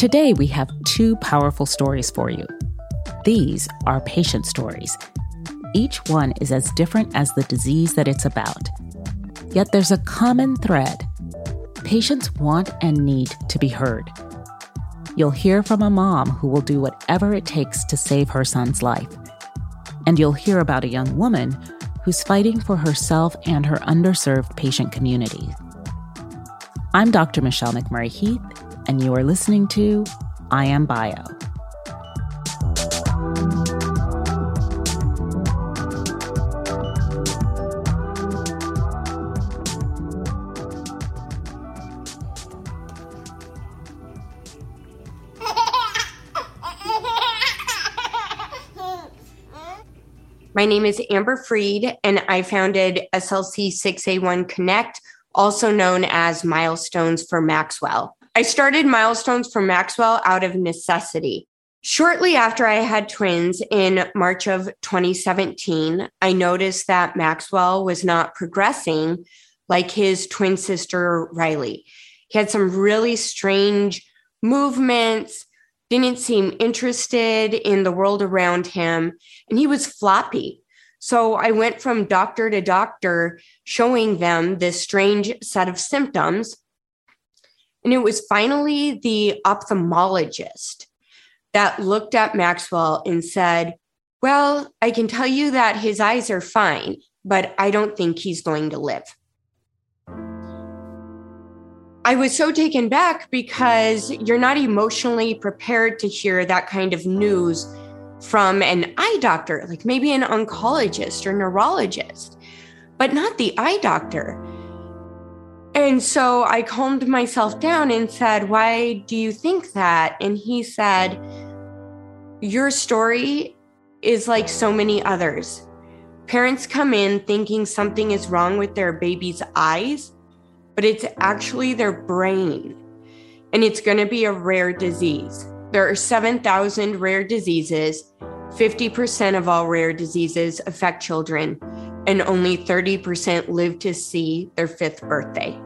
Today, we have two powerful stories for you. These are patient stories. Each one is as different as the disease that it's about. Yet there's a common thread patients want and need to be heard. You'll hear from a mom who will do whatever it takes to save her son's life. And you'll hear about a young woman who's fighting for herself and her underserved patient community. I'm Dr. Michelle McMurry Heath, and you are listening to I Am Bio. My name is Amber Freed, and I founded SLC 6A1 Connect, also known as Milestones for Maxwell. I started Milestones for Maxwell out of necessity. Shortly after I had twins in March of 2017, I noticed that Maxwell was not progressing like his twin sister, Riley. He had some really strange movements, didn't seem interested in the world around him, and he was floppy. So I went from doctor to doctor showing them this strange set of symptoms. And it was finally the ophthalmologist that looked at Maxwell and said, Well, I can tell you that his eyes are fine, but I don't think he's going to live. I was so taken back because you're not emotionally prepared to hear that kind of news from an eye doctor, like maybe an oncologist or neurologist, but not the eye doctor. And so I calmed myself down and said, Why do you think that? And he said, Your story is like so many others. Parents come in thinking something is wrong with their baby's eyes but it's actually their brain. And it's going to be a rare disease. There are 7,000 rare diseases. 50% of all rare diseases affect children, and only 30% live to see their fifth birthday.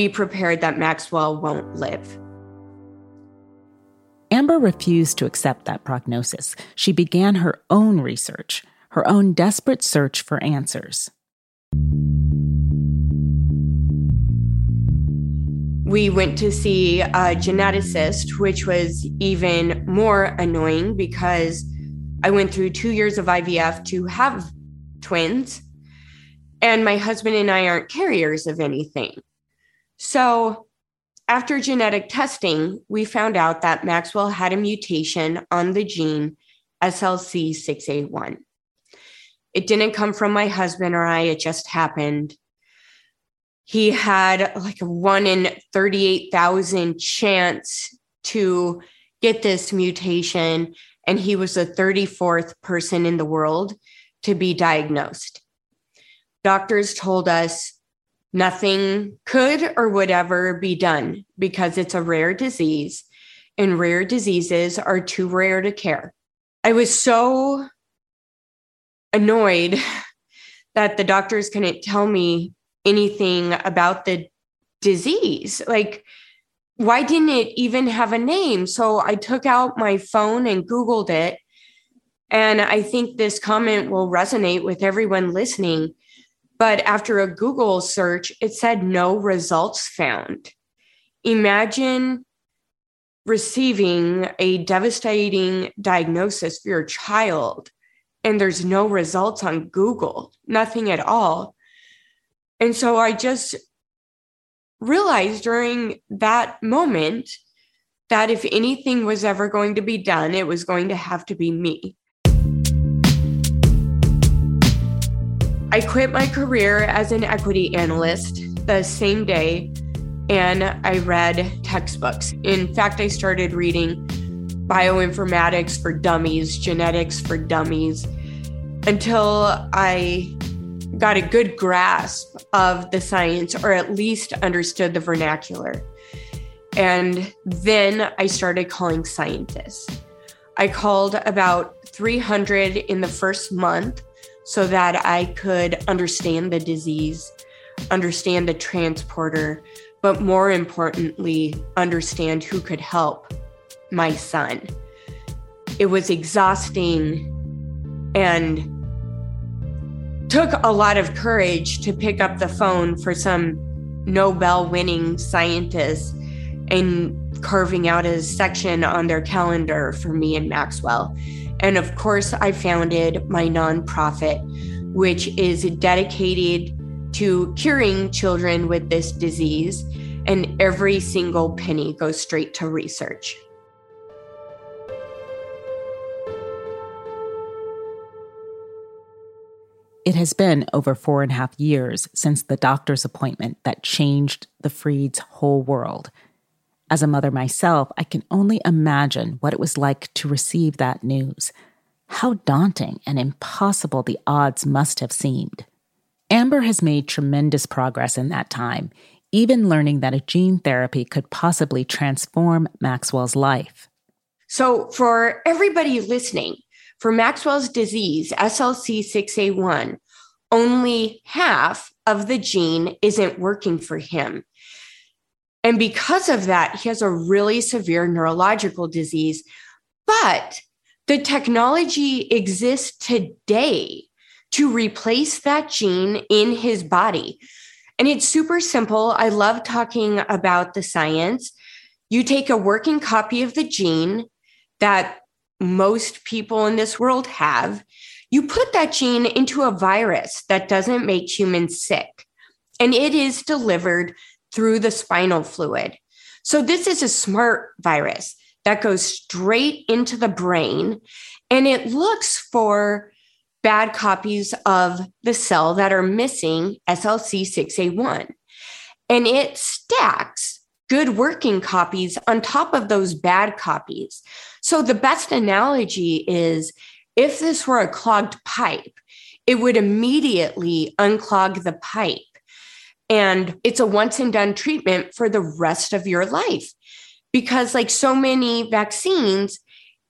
Be prepared that Maxwell won't live. Amber refused to accept that prognosis. She began her own research, her own desperate search for answers. we went to see a geneticist, which was even more annoying because I went through two years of IVF to have twins, and my husband and I aren't carriers of anything. So, after genetic testing, we found out that Maxwell had a mutation on the gene SLC6A1. It didn't come from my husband or I, it just happened he had like a one in 38,000 chance to get this mutation. And he was the 34th person in the world to be diagnosed. Doctors told us nothing could or would ever be done because it's a rare disease and rare diseases are too rare to care. I was so annoyed that the doctors couldn't tell me anything about the disease. Like, why didn't it even have a name? So I took out my phone and Googled it. And I think this comment will resonate with everyone listening. But after a Google search, it said no results found. Imagine receiving a devastating diagnosis for your child and there's no results on Google, nothing at all. And so I just realized during that moment that if anything was ever going to be done, it was going to have to be me. I quit my career as an equity analyst the same day and I read textbooks. In fact, I started reading bioinformatics for dummies, genetics for dummies, until I got a good grasp of the science or at least understood the vernacular. And then I started calling scientists. I called about 300 in the first month so that I could understand the disease, understand the transporter, but more importantly, understand who could help my son. It was exhausting and took a lot of courage to pick up the phone for some Nobel winning scientist and carving out a section on their calendar for me and Maxwell. And of course, I founded my nonprofit, which is dedicated to curing children with this disease. And every single penny goes straight to research. It has been over four and a half years since the doctor's appointment that changed the Freeds' whole world. As a mother myself, I can only imagine what it was like to receive that news. How daunting and impossible the odds must have seemed. Amber has made tremendous progress in that time, even learning that a gene therapy could possibly transform Maxwell's life. So, for everybody listening, for Maxwell's disease, SLC6A1, only half of the gene isn't working for him. And because of that, he has a really severe neurological disease. But the technology exists today to replace that gene in his body. And it's super simple. I love talking about the science. You take a working copy of the gene that most people in this world have, you put that gene into a virus that doesn't make humans sick, and it is delivered through the spinal fluid. So, this is a smart virus that goes straight into the brain and it looks for bad copies of the cell that are missing SLC6A1. And it stacks good working copies on top of those bad copies. So, the best analogy is if this were a clogged pipe, it would immediately unclog the pipe and it's a once and done treatment for the rest of your life. Because, like so many vaccines,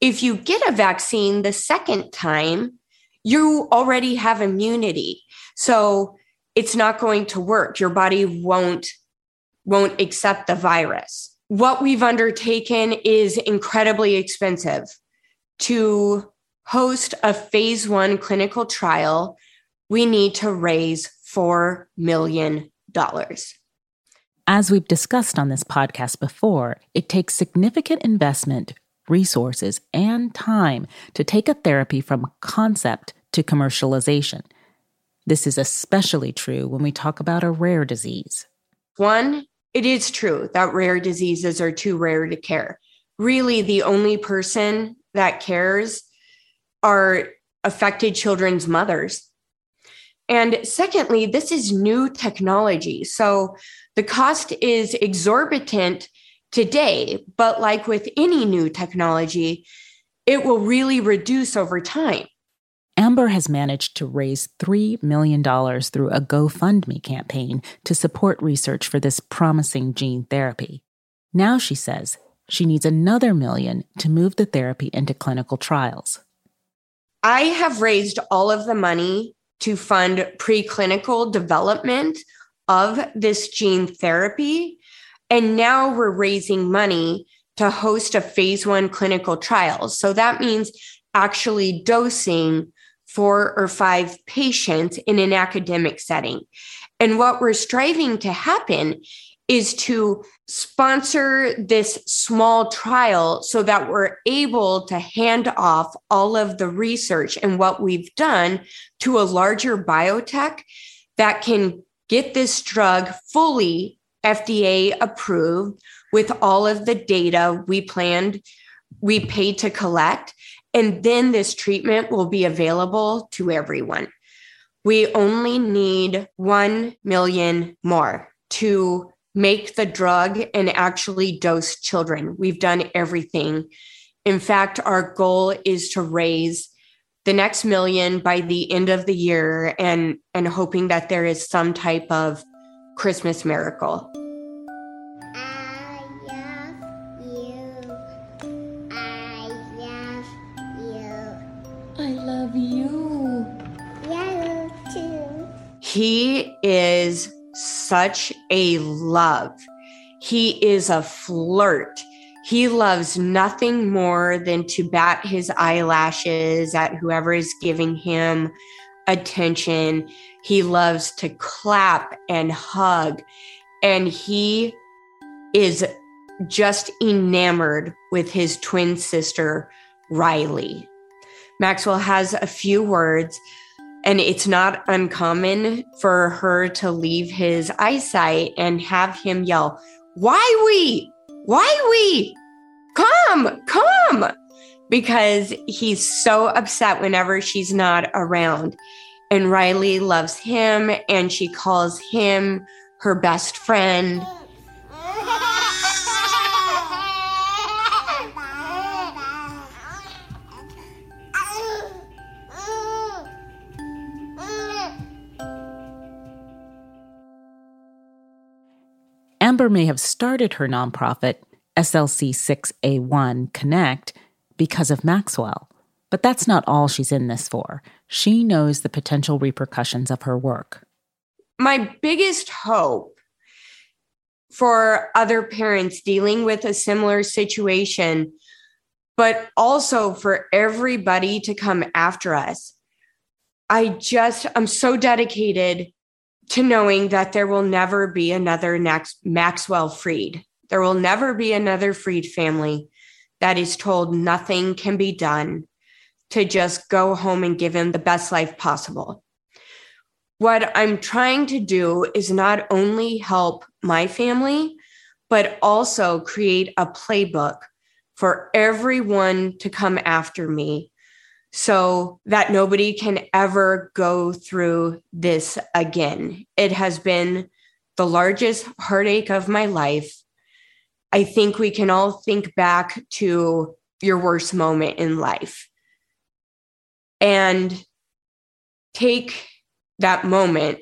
if you get a vaccine the second time, you already have immunity. So it's not going to work. Your body won't won't accept the virus. What we've undertaken is incredibly expensive to host a phase 1 clinical trial. We need to raise 4 million dollars. As we've discussed on this podcast before, it takes significant investment, resources, and time to take a therapy from concept to commercialization. This is especially true when we talk about a rare disease. One, it is true that rare diseases are too rare to care. Really, the only person that cares are affected children's mothers and secondly, this is new technology. So the cost is exorbitant today, but like with any new technology, it will really reduce over time. Amber has managed to raise $3 million through a GoFundMe campaign to support research for this promising gene therapy. Now she says she needs another million to move the therapy into clinical trials. I have raised all of the money to fund preclinical development of this gene therapy. And now we're raising money to host a phase one clinical trial. So that means actually dosing four or five patients in an academic setting. And what we're striving to happen is to sponsor this small trial so that we're able to hand off all of the research and what we've done to a larger biotech that can get this drug fully FDA approved with all of the data we planned, we paid to collect. And then this treatment will be available to everyone. We only need 1 million more to make the drug and actually dose children. We've done everything. In fact, our goal is to raise the next million by the end of the year and and hoping that there is some type of Christmas miracle. I love you. I love you. I love you. Yeah, too. He is such a love. He is a flirt. He loves nothing more than to bat his eyelashes at whoever is giving him attention. He loves to clap and hug. And he is just enamored with his twin sister, Riley. Maxwell has a few words, and it's not uncommon for her to leave his eyesight and have him yell, Why we? Why we? Come, come. Because he's so upset whenever she's not around. And Riley loves him and she calls him her best friend. Amber may have started her nonprofit, SLC 6A1 Connect, because of Maxwell. But that's not all she's in this for. She knows the potential repercussions of her work. My biggest hope for other parents dealing with a similar situation, but also for everybody to come after us. I just, I'm so dedicated to knowing that there will never be another Maxwell Freed. There will never be another Freed family that is told nothing can be done to just go home and give him the best life possible. What I'm trying to do is not only help my family, but also create a playbook for everyone to come after me so that nobody can ever go through this again. It has been the largest heartache of my life. I think we can all think back to your worst moment in life and take that moment.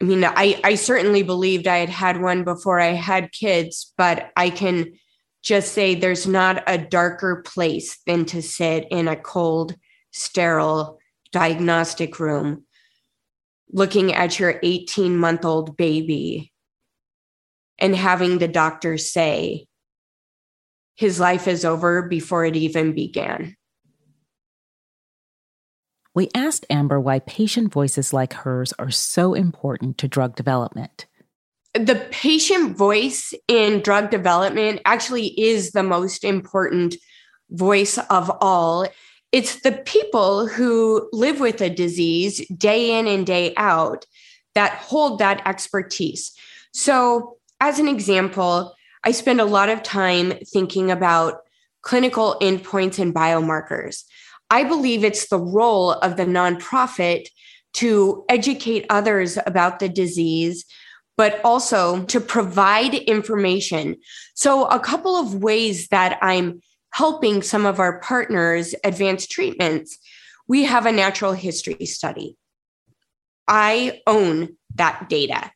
I mean, I, I certainly believed I had had one before I had kids, but I can just say there's not a darker place than to sit in a cold, sterile diagnostic room looking at your 18 month old baby and having the doctor say his life is over before it even began. We asked Amber why patient voices like hers are so important to drug development the patient voice in drug development actually is the most important voice of all. It's the people who live with a disease day in and day out that hold that expertise. So, as an example, I spend a lot of time thinking about clinical endpoints and biomarkers. I believe it's the role of the nonprofit to educate others about the disease, but also to provide information. So, a couple of ways that I'm helping some of our partners advance treatments, we have a natural history study. I own that data.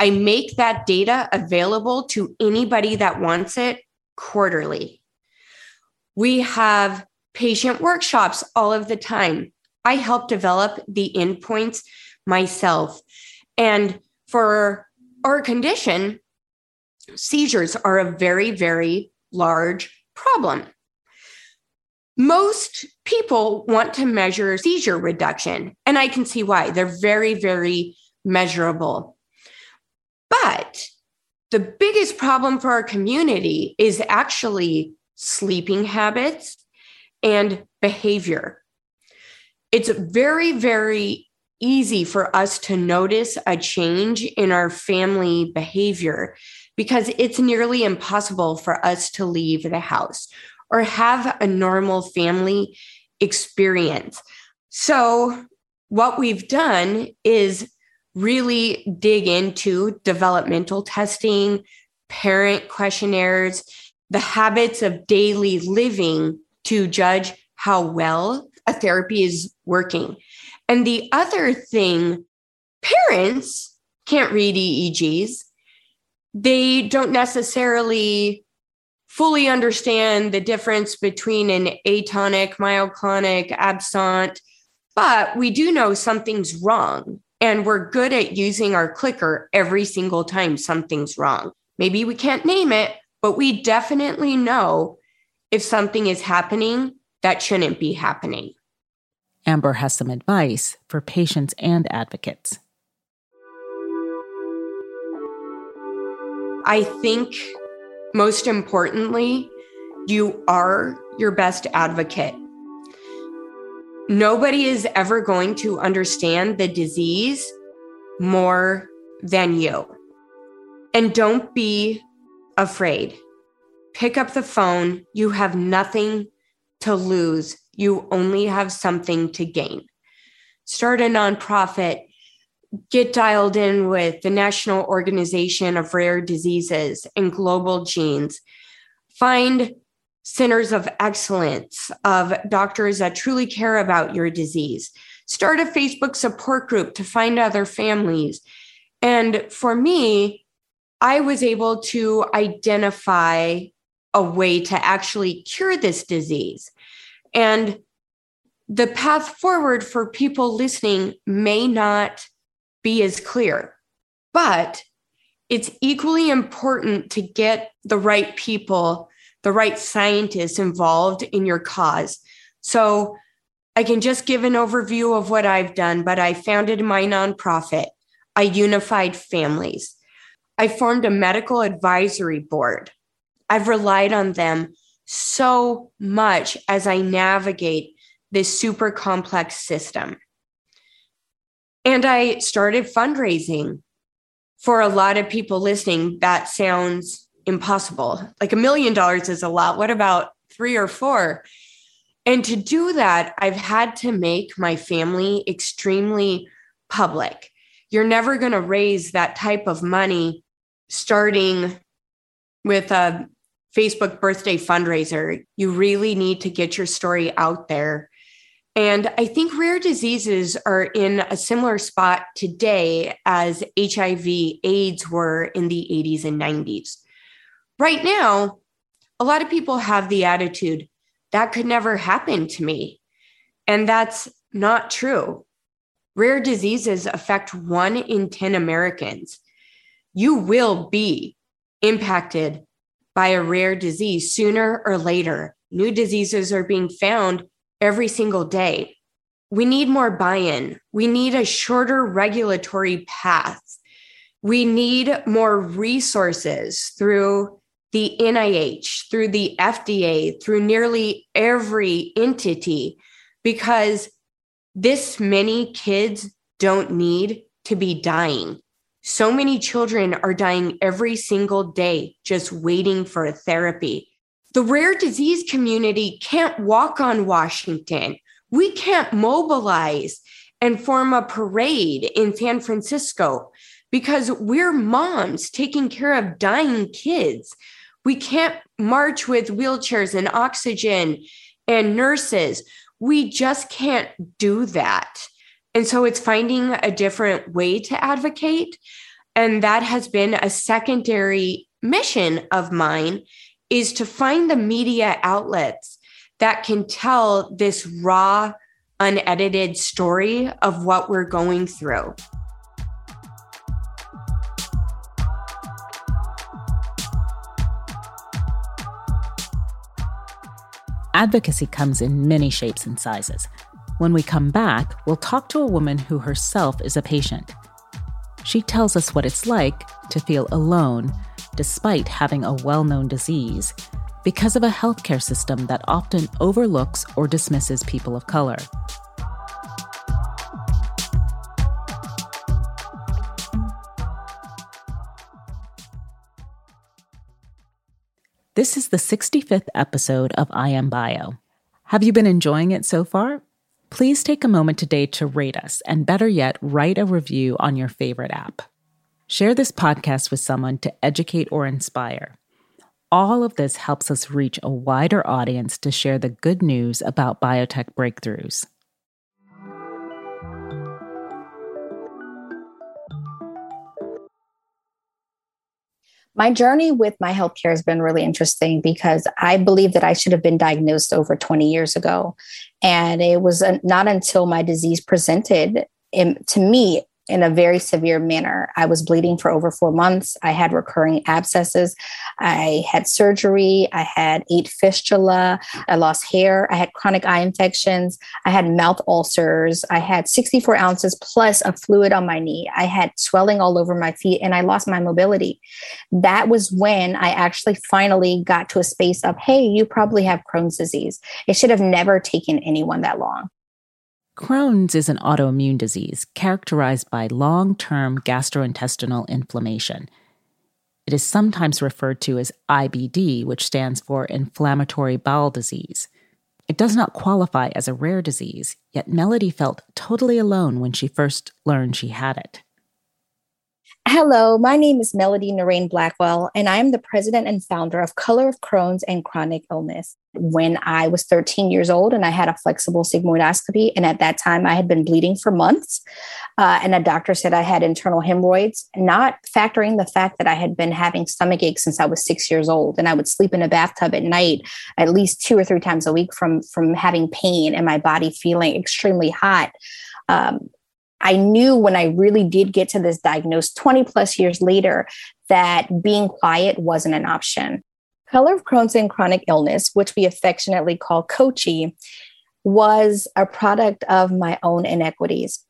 I make that data available to anybody that wants it quarterly. We have patient workshops all of the time. I help develop the endpoints myself. And for our condition, seizures are a very, very large problem. Most people want to measure seizure reduction, and I can see why. They're very, very measurable. But the biggest problem for our community is actually sleeping habits and behavior. It's very, very easy for us to notice a change in our family behavior because it's nearly impossible for us to leave the house or have a normal family experience. So, what we've done is really dig into developmental testing, parent questionnaires, the habits of daily living to judge how well a therapy is working. And the other thing, parents can't read EEGs. They don't necessarily fully understand the difference between an atonic, myoclonic, absent, but we do know something's wrong. And we're good at using our clicker every single time something's wrong. Maybe we can't name it, but we definitely know if something is happening that shouldn't be happening. Amber has some advice for patients and advocates. I think most importantly, you are your best advocate. Nobody is ever going to understand the disease more than you. And don't be afraid. Pick up the phone. You have nothing to lose, you only have something to gain. Start a nonprofit. Get dialed in with the National Organization of Rare Diseases and Global Genes. Find centers of excellence of doctors that truly care about your disease. Start a Facebook support group to find other families. And for me, I was able to identify a way to actually cure this disease. And the path forward for people listening may not be as clear, but it's equally important to get the right people the right scientists involved in your cause. So I can just give an overview of what I've done, but I founded my nonprofit. I unified families. I formed a medical advisory board. I've relied on them so much as I navigate this super complex system. And I started fundraising. For a lot of people listening, that sounds impossible. Like a million dollars is a lot. What about three or four? And to do that, I've had to make my family extremely public. You're never going to raise that type of money starting with a Facebook birthday fundraiser. You really need to get your story out there. And I think rare diseases are in a similar spot today as HIV, AIDS were in the 80s and 90s. Right now, a lot of people have the attitude that could never happen to me. And that's not true. Rare diseases affect one in 10 Americans. You will be impacted by a rare disease sooner or later. New diseases are being found every single day. We need more buy in. We need a shorter regulatory path. We need more resources through the NIH, through the FDA, through nearly every entity, because this many kids don't need to be dying. So many children are dying every single day just waiting for a therapy. The rare disease community can't walk on Washington. We can't mobilize and form a parade in San Francisco because we're moms taking care of dying kids. We can't march with wheelchairs and oxygen and nurses. We just can't do that. And so it's finding a different way to advocate. And that has been a secondary mission of mine is to find the media outlets that can tell this raw, unedited story of what we're going through. Advocacy comes in many shapes and sizes. When we come back, we'll talk to a woman who herself is a patient. She tells us what it's like to feel alone despite having a well known disease because of a healthcare system that often overlooks or dismisses people of color. This is the 65th episode of I Am Bio. Have you been enjoying it so far? Please take a moment today to rate us and better yet, write a review on your favorite app. Share this podcast with someone to educate or inspire. All of this helps us reach a wider audience to share the good news about biotech breakthroughs. My journey with my healthcare has been really interesting because I believe that I should have been diagnosed over 20 years ago. And it was not until my disease presented um, to me in a very severe manner. I was bleeding for over four months. I had recurring abscesses. I had surgery. I had eight fistula. I lost hair. I had chronic eye infections. I had mouth ulcers. I had 64 ounces plus of fluid on my knee. I had swelling all over my feet and I lost my mobility. That was when I actually finally got to a space of, hey, you probably have Crohn's disease. It should have never taken anyone that long. Crohn's is an autoimmune disease characterized by long term gastrointestinal inflammation. It is sometimes referred to as IBD, which stands for inflammatory bowel disease. It does not qualify as a rare disease, yet Melody felt totally alone when she first learned she had it. Hello, my name is Melody Narain Blackwell, and I am the president and founder of Color of Crohn's and Chronic Illness. When I was 13 years old and I had a flexible sigmoidoscopy, and at that time I had been bleeding for months, uh, and a doctor said I had internal hemorrhoids, not factoring the fact that I had been having stomach aches since I was six years old, and I would sleep in a bathtub at night at least two or three times a week from from having pain and my body feeling extremely hot. Um, I knew when I really did get to this diagnosis 20 plus years later that being quiet wasn't an option. Color of Crohn's and chronic illness, which we affectionately call COCHI, was a product of my own inequities.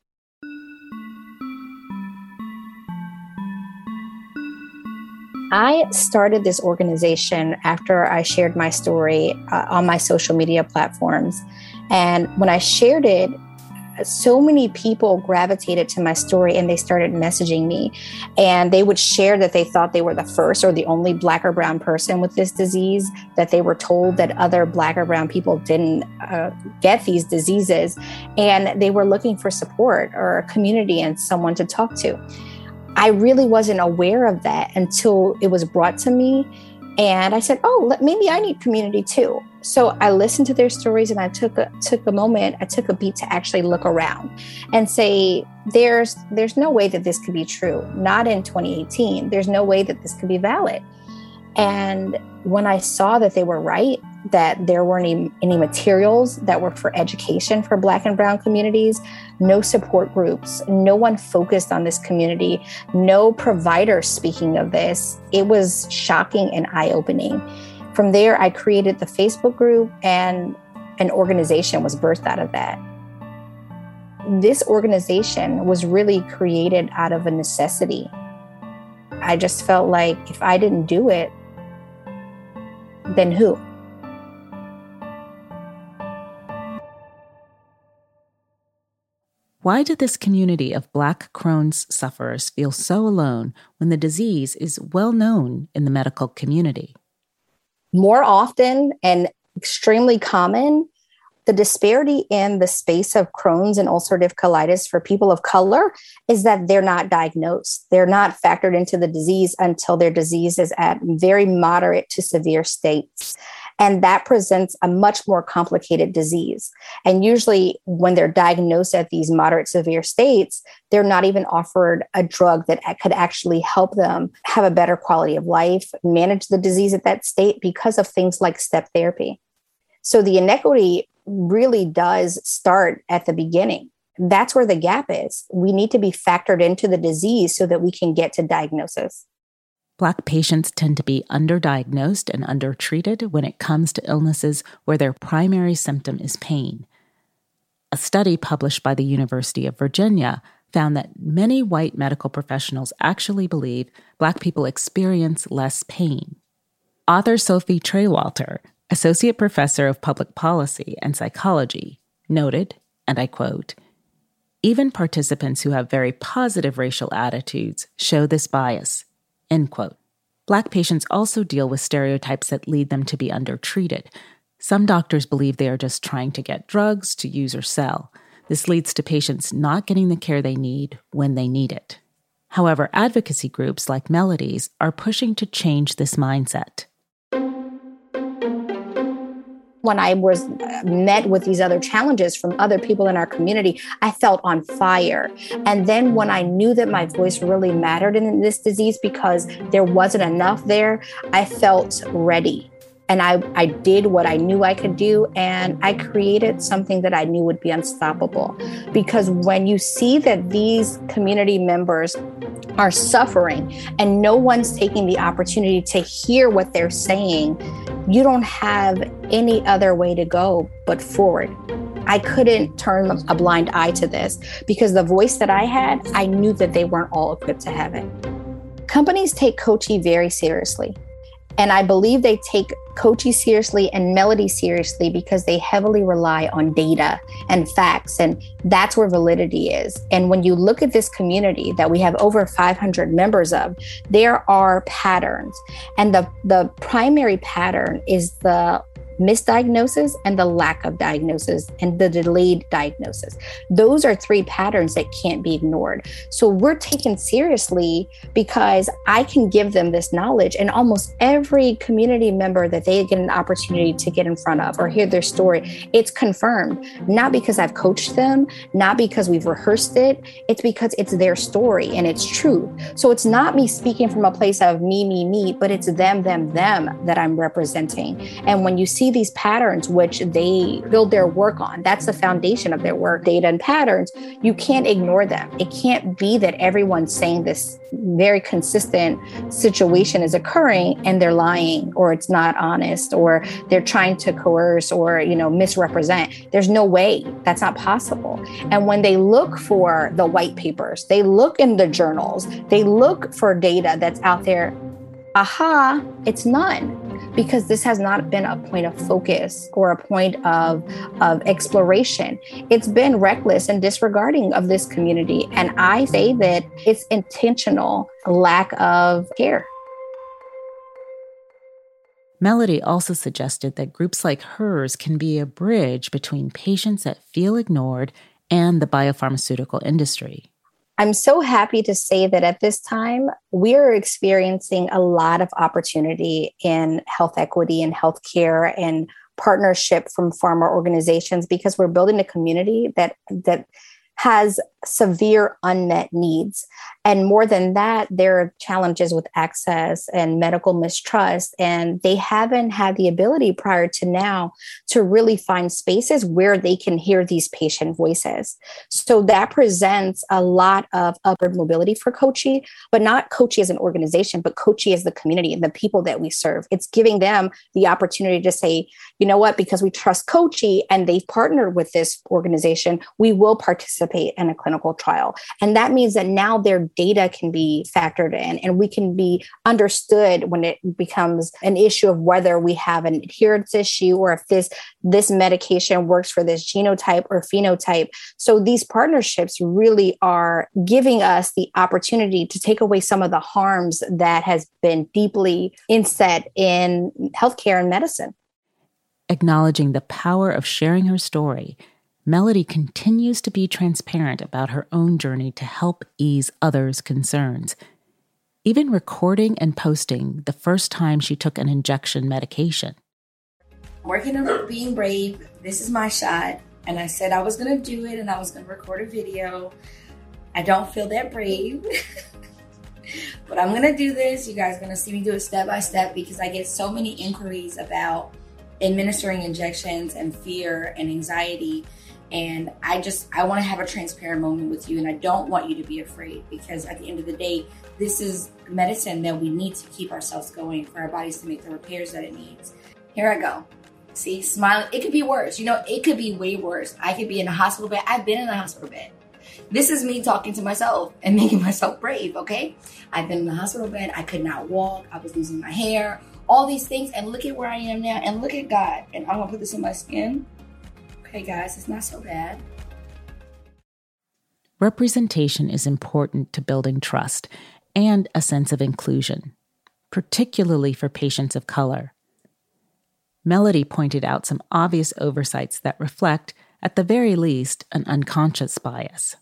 I started this organization after I shared my story uh, on my social media platforms. And when I shared it, so many people gravitated to my story and they started messaging me. And they would share that they thought they were the first or the only black or brown person with this disease that they were told that other black or brown people didn't uh, get these diseases. And they were looking for support or a community and someone to talk to. I really wasn't aware of that until it was brought to me. And I said, "Oh, maybe I need community too." So I listened to their stories, and I took a took a moment, I took a beat to actually look around and say, "There's there's no way that this could be true. Not in 2018. There's no way that this could be valid." And when I saw that they were right, that there weren't any, any, materials that were for education for Black and Brown communities, no support groups, no one focused on this community, no provider speaking of this. It was shocking and eye opening. From there, I created the Facebook group, and an organization was birthed out of that. This organization was really created out of a necessity. I just felt like if I didn't do it, then who? Why did this community of Black Crohn's sufferers feel so alone when the disease is well known in the medical community? More often and extremely common, the disparity in the space of Crohn's and ulcerative colitis for people of color is that they're not diagnosed. They're not factored into the disease until their disease is at very moderate to severe states. And that presents a much more complicated disease. And usually, when they're diagnosed at these moderate severe states, they're not even offered a drug that could actually help them have a better quality of life, manage the disease at that state because of things like step therapy. So the inequity really does start at the beginning. That's where the gap is. We need to be factored into the disease so that we can get to diagnosis. Black patients tend to be underdiagnosed and undertreated when it comes to illnesses where their primary symptom is pain. A study published by the University of Virginia found that many white medical professionals actually believe Black people experience less pain. Author Sophie Trawalter, Associate Professor of Public Policy and Psychology, noted, and I quote, even participants who have very positive racial attitudes show this bias End quote. Black patients also deal with stereotypes that lead them to be undertreated. Some doctors believe they are just trying to get drugs to use or sell. This leads to patients not getting the care they need when they need it. However, advocacy groups like Melodies are pushing to change this mindset when I was uh, met with these other challenges from other people in our community, I felt on fire. And then when I knew that my voice really mattered in this disease because there wasn't enough there, I felt ready. and I, I did what I knew I could do. And I created something that I knew would be unstoppable. Because when you see that these community members are suffering and no one's taking the opportunity to hear what they're saying, you don't have any other way to go but forward. I couldn't turn a blind eye to this because the voice that I had, I knew that they weren't all equipped to have it. Companies take Coachy very seriously. And I believe they take Coachy seriously and Melody seriously because they heavily rely on data and facts. And that's where validity is. And when you look at this community that we have over 500 members of, there are patterns. And the, the primary pattern is the misdiagnosis and the lack of diagnosis and the delayed diagnosis. Those are three patterns that can't be ignored. So we're taken seriously because I can give them this knowledge, and almost every community member that they get an opportunity to get in front of or hear their story, it's confirmed. Not because I've coached them, not because we've rehearsed it, it's because it's their story and it's truth. So it's not me speaking from a place of me, me, me, but it's them, them, them that I'm representing. And when you see see these patterns which they build their work on. That's the foundation of their work, data and patterns. You can't ignore them. It can't be that everyone's saying this very consistent situation is occurring and they're lying or it's not honest or they're trying to coerce or you know misrepresent there's no way that's not possible and when they look for the white papers they look in the journals they look for data that's out there aha it's none because this has not been a point of focus or a point of, of exploration. It's been reckless and disregarding of this community. And I say that it's intentional lack of care. Melody also suggested that groups like hers can be a bridge between patients that feel ignored and the biopharmaceutical industry. I'm so happy to say that at this time, we are experiencing a lot of opportunity in health equity and healthcare and partnership from pharma organizations because we're building a community that that has severe unmet needs. And more than that, there are challenges with access and medical mistrust. And they haven't had the ability prior to now to really find spaces where they can hear these patient voices. So that presents a lot of upward mobility for Coachy, but not Coachy as an organization, but Coachy as the community and the people that we serve. It's giving them the opportunity to say, you know what, because we trust Coachy and they've partnered with this organization, we will participate in a clinical clinical trial. And that means that now their data can be factored in and we can be understood when it becomes an issue of whether we have an adherence issue or if this this medication works for this genotype or phenotype. So these partnerships really are giving us the opportunity to take away some of the harms that has been deeply inset in healthcare and medicine. Acknowledging the power of sharing her story Melody continues to be transparent about her own journey to help ease others' concerns. Even recording and posting the first time she took an injection medication. Working on being brave, this is my shot. And I said I was going to do it and I was going to record a video. I don't feel that brave. but I'm going to do this. You guys are going to see me do it step by step because I get so many inquiries about administering injections and fear and anxiety and I just, I want to have a transparent moment with you. And I don't want you to be afraid because at the end of the day, this is medicine that we need to keep ourselves going for our bodies to make the repairs that it needs. Here I go. See, smiling. It could be worse. You know, it could be way worse. I could be in a hospital bed. I've been in a hospital bed. This is me talking to myself and making myself brave, okay? I've been in the hospital bed. I could not walk. I was losing my hair, all these things. And look at where I am now. And look at God. And I'm going to put this in my skin hey guys, it's not so bad. Representation is important to building trust and a sense of inclusion, particularly for patients of color. Melody pointed out some obvious oversights that reflect, at the very least, an unconscious bias.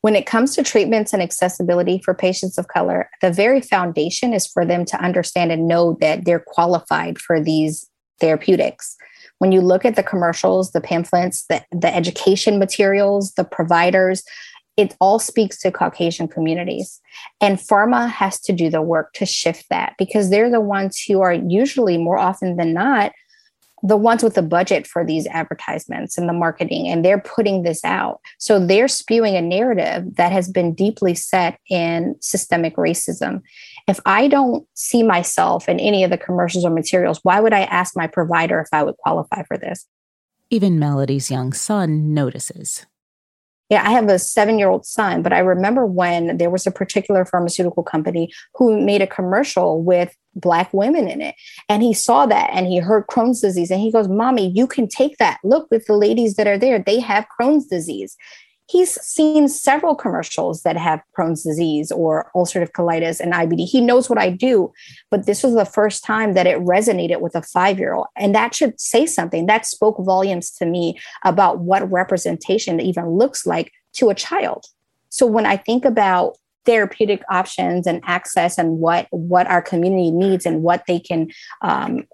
When it comes to treatments and accessibility for patients of color, the very foundation is for them to understand and know that they're qualified for these therapeutics when you look at the commercials, the pamphlets, the, the education materials, the providers, it all speaks to Caucasian communities. And pharma has to do the work to shift that because they're the ones who are usually more often than not the ones with the budget for these advertisements and the marketing, and they're putting this out. So they're spewing a narrative that has been deeply set in systemic racism. If I don't see myself in any of the commercials or materials, why would I ask my provider if I would qualify for this? Even Melody's young son notices. Yeah, I have a seven year old son, but I remember when there was a particular pharmaceutical company who made a commercial with Black women in it. And he saw that and he heard Crohn's disease. And he goes, Mommy, you can take that. Look with the ladies that are there, they have Crohn's disease he's seen several commercials that have Crohn's disease or ulcerative colitis and IBD. He knows what I do, but this was the first time that it resonated with a five year old. And that should say something. That spoke volumes to me about what representation even looks like to a child. So when I think about therapeutic options and access and what what our community needs and what they can um,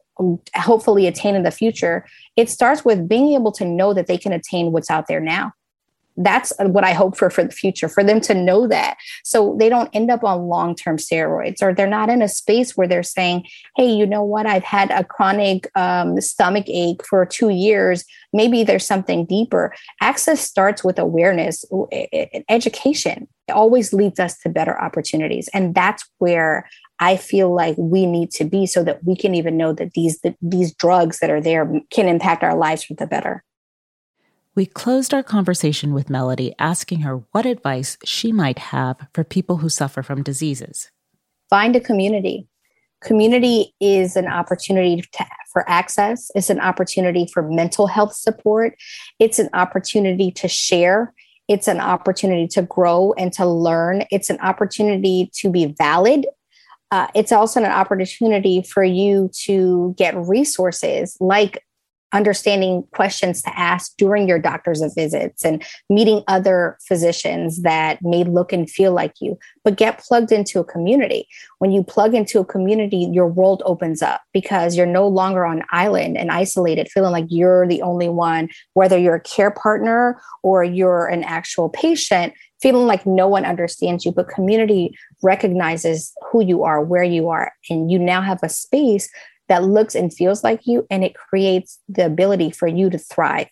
hopefully attain in the future it starts with being able to know that they can attain what's out there now that's what I hope for for the future for them to know that so they don't end up on long term steroids or they're not in a space where they're saying, hey, you know what, I've had a chronic um, stomach ache for two years. Maybe there's something deeper. Access starts with awareness, education. Always leads us to better opportunities, and that's where I feel like we need to be so that we can even know that these that these drugs that are there can impact our lives for the better. We closed our conversation with Melody asking her what advice she might have for people who suffer from diseases. Find a community. Community is an opportunity to, for access, it's an opportunity for mental health support, it's an opportunity to share. It's an opportunity to grow and to learn. It's an opportunity to be valid uh, it's also an opportunity for you to get resources like understanding questions to ask during your doctor's visits and meeting other physicians that may look and feel like you but get plugged into a community. When you plug into a community your world opens up because you're no longer on island and isolated feeling like you're the only one whether you're a care partner or you're an actual patient feeling like no one understands you. But community recognizes who you are where you are and you now have a space that looks and feels like you, and it creates the ability for you to thrive.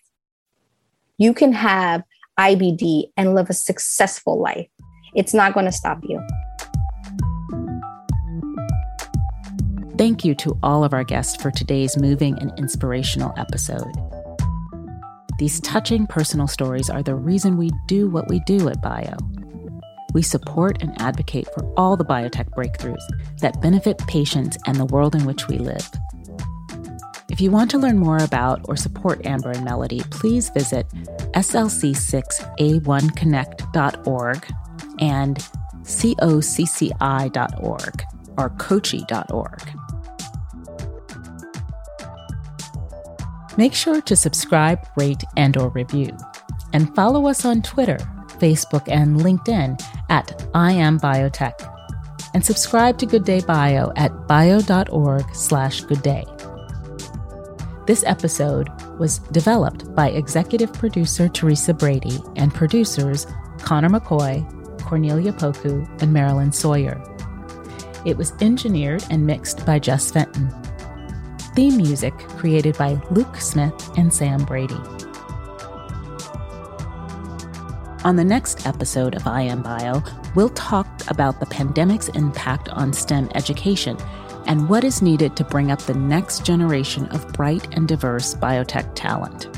You can have IBD and live a successful life. It's not going to stop you. Thank you to all of our guests for today's moving and inspirational episode. These touching personal stories are the reason we do what we do at Bio. We support and advocate for all the biotech breakthroughs that benefit patients and the world in which we live. If you want to learn more about or support Amber and Melody, please visit slc6a1connect.org and cocci.org or coachy.org. Make sure to subscribe, rate, and or review. And follow us on Twitter Facebook, and LinkedIn at I Am Biotech. And subscribe to Good Day Bio at bio.org slash good day. This episode was developed by executive producer Teresa Brady and producers Connor McCoy, Cornelia Poku, and Marilyn Sawyer. It was engineered and mixed by Jess Fenton. Theme music created by Luke Smith and Sam Brady. On the next episode of I Am Bio, we'll talk about the pandemic's impact on STEM education and what is needed to bring up the next generation of bright and diverse biotech talent.